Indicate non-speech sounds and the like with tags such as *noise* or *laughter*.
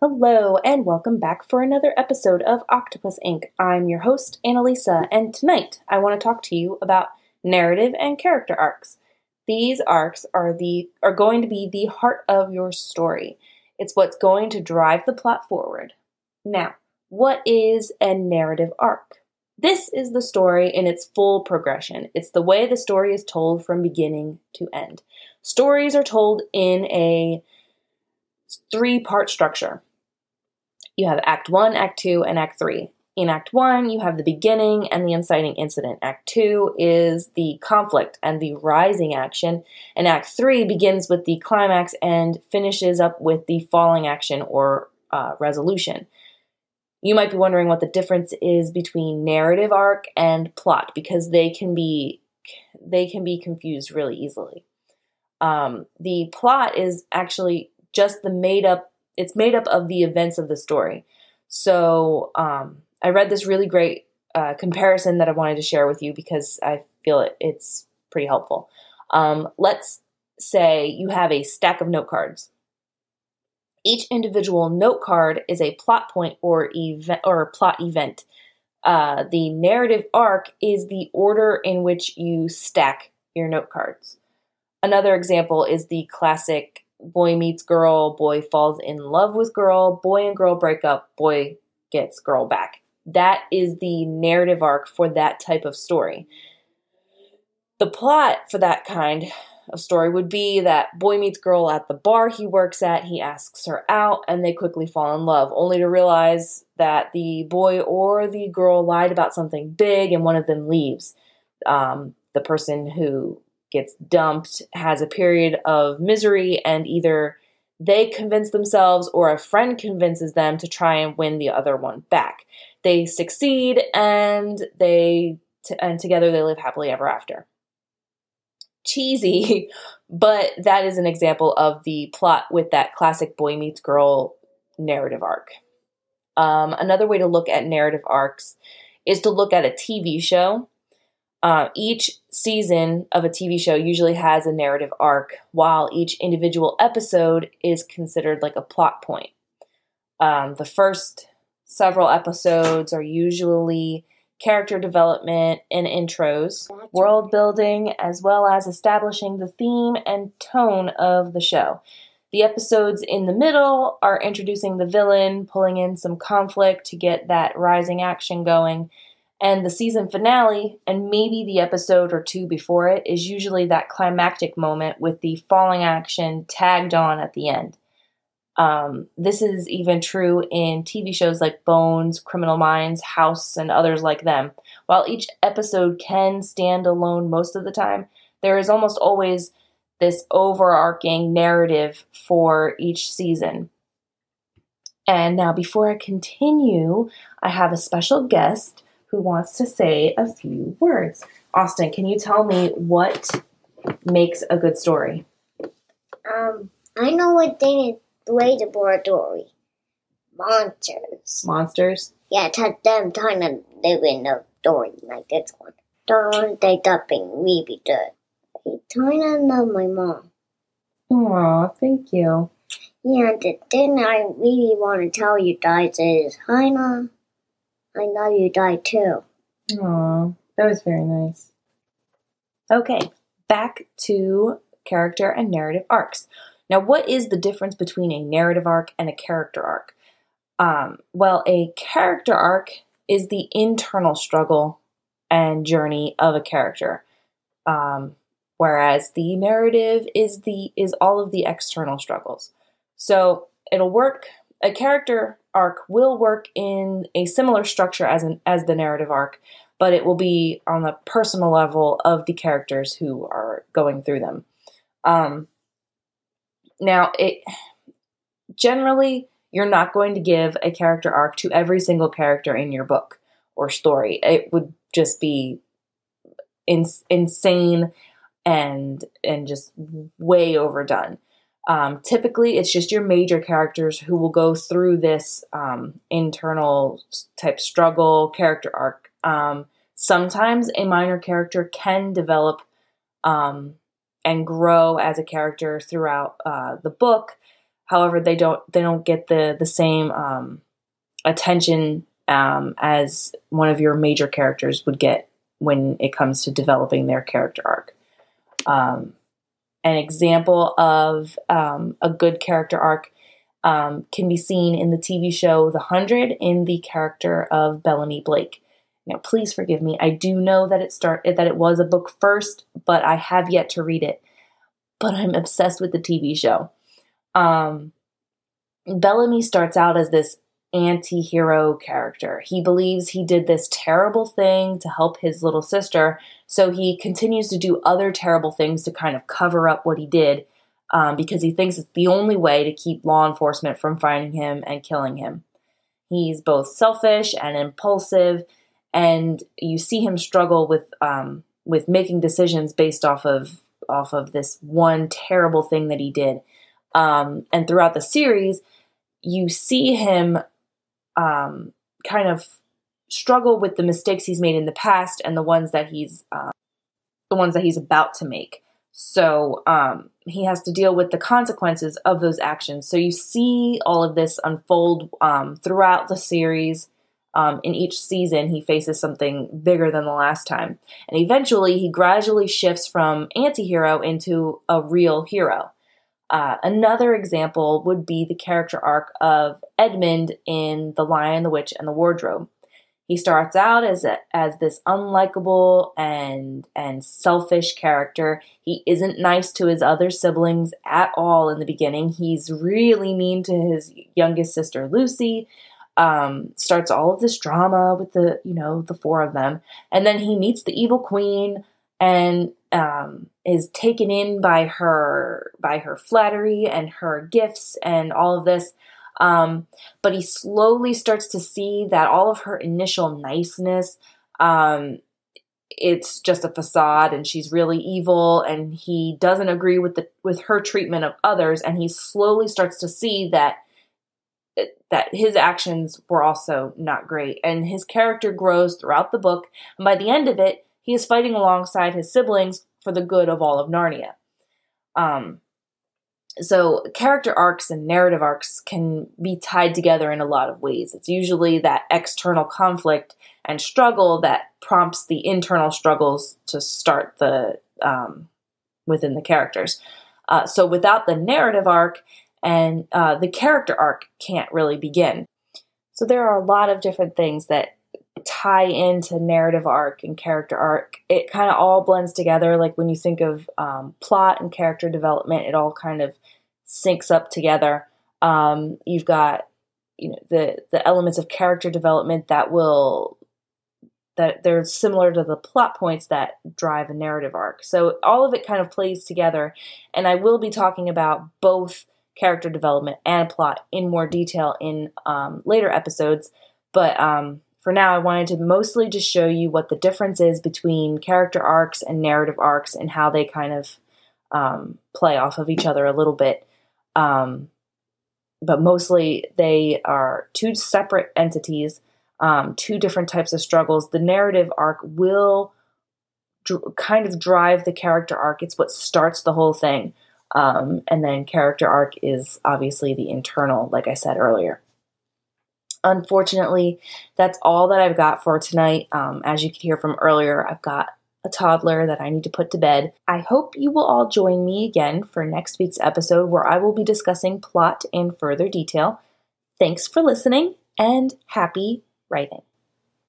Hello, and welcome back for another episode of Octopus Inc. I'm your host, Annalisa, and tonight I want to talk to you about narrative and character arcs. These arcs are the are going to be the heart of your story. It's what's going to drive the plot forward. Now, what is a narrative arc? This is the story in its full progression. It's the way the story is told from beginning to end. Stories are told in a three part structure you have Act 1, Act 2, and Act 3. In Act 1, you have the beginning and the inciting incident. Act 2 is the conflict and the rising action. And Act 3 begins with the climax and finishes up with the falling action or uh, resolution. You might be wondering what the difference is between narrative arc and plot because they can be they can be confused really easily. Um, the plot is actually just the made up it's made up of the events of the story. So um, I read this really great uh, comparison that I wanted to share with you because I feel it, it's pretty helpful. Um, let's say you have a stack of note cards. Each individual note card is a plot point or event or plot event. Uh, the narrative arc is the order in which you stack your note cards. Another example is the classic boy meets girl, boy falls in love with girl, boy and girl break up, boy gets girl back. That is the narrative arc for that type of story. The plot for that kind of story would be that boy meets girl at the bar he works at, he asks her out, and they quickly fall in love, only to realize that the boy or the girl lied about something big and one of them leaves. Um, the person who gets dumped, has a period of misery, and either they convince themselves or a friend convinces them to try and win the other one back. They succeed and they t- and together they live happily ever after. Cheesy, *laughs* but that is an example of the plot with that classic boy meets girl narrative arc. Um, another way to look at narrative arcs is to look at a TV show uh, each season of a TV show usually has a narrative arc, while each individual episode is considered like a plot point. Um, the first several episodes are usually character development and intros, world building, as well as establishing the theme and tone of the show. The episodes in the middle are introducing the villain, pulling in some conflict to get that rising action going and the season finale, and maybe the episode or two before it, is usually that climactic moment with the falling action tagged on at the end. Um, this is even true in TV shows like Bones, Criminal Minds, House, and others like them. While each episode can stand alone most of the time, there is almost always this overarching narrative for each season. And now, before I continue, I have a special guest who wants to say a few words. Austin, can you tell me what makes a good story? Um, I know what they the way the laboratory. Monsters. Monsters? Yeah, to them trying to live in a story like this one. Don't they dubbing really good. I kinda love my mom. Aw, thank you. Yeah, the thing I really want to tell you guys is, Hina, I know you died too. Aw, that was very nice. Okay, back to character and narrative arcs. Now, what is the difference between a narrative arc and a character arc? Um, well, a character arc is the internal struggle and journey of a character, um, whereas the narrative is the is all of the external struggles. So it'll work. A character arc will work in a similar structure as an, as the narrative arc, but it will be on the personal level of the characters who are going through them. Um, now, it generally you're not going to give a character arc to every single character in your book or story. It would just be in, insane and and just way overdone. Um, typically, it's just your major characters who will go through this um, internal type struggle character arc. Um, sometimes a minor character can develop um, and grow as a character throughout uh, the book. However, they don't they don't get the the same um, attention um, as one of your major characters would get when it comes to developing their character arc. Um, an example of um, a good character arc um, can be seen in the TV show The Hundred in the character of Bellamy Blake. Now, please forgive me. I do know that it start that it was a book first, but I have yet to read it. But I'm obsessed with the TV show. Um, Bellamy starts out as this anti hero character. He believes he did this terrible thing to help his little sister, so he continues to do other terrible things to kind of cover up what he did um, because he thinks it's the only way to keep law enforcement from finding him and killing him. He's both selfish and impulsive, and you see him struggle with um, with making decisions based off of off of this one terrible thing that he did. Um, and throughout the series, you see him um, kind of struggle with the mistakes he's made in the past and the ones that he's uh, the ones that he's about to make. So um, he has to deal with the consequences of those actions. So you see all of this unfold um, throughout the series. Um, in each season, he faces something bigger than the last time. And eventually, he gradually shifts from anti hero into a real hero. Uh, another example would be the character arc of Edmund in The Lion, the Witch, and the Wardrobe. He starts out as a, as this unlikable and and selfish character. He isn't nice to his other siblings at all in the beginning. He's really mean to his youngest sister Lucy. Um, starts all of this drama with the you know the four of them, and then he meets the evil queen and um, is taken in by her by her flattery and her gifts and all of this. Um, but he slowly starts to see that all of her initial niceness, um, it's just a facade, and she's really evil. And he doesn't agree with the with her treatment of others, and he slowly starts to see that that his actions were also not great. And his character grows throughout the book, and by the end of it, he is fighting alongside his siblings for the good of all of Narnia. Um, so, character arcs and narrative arcs can be tied together in a lot of ways. It's usually that external conflict and struggle that prompts the internal struggles to start the um, within the characters. Uh, so, without the narrative arc and uh, the character arc can't really begin. So, there are a lot of different things that tie into narrative arc and character arc. It kind of all blends together. Like when you think of um, plot and character development, it all kind of syncs up together. Um, you've got you know the the elements of character development that will that they're similar to the plot points that drive a narrative arc. So all of it kind of plays together, and I will be talking about both character development and plot in more detail in um, later episodes. But um, for now, I wanted to mostly just show you what the difference is between character arcs and narrative arcs and how they kind of um, play off of each other a little bit. Um, but mostly they are two separate entities, um, two different types of struggles. The narrative arc will dr- kind of drive the character arc, it's what starts the whole thing. Um, and then character arc is obviously the internal, like I said earlier. Unfortunately, that's all that I've got for tonight. Um, as you could hear from earlier, I've got a toddler that I need to put to bed. I hope you will all join me again for next week's episode where I will be discussing plot in further detail. Thanks for listening and happy writing.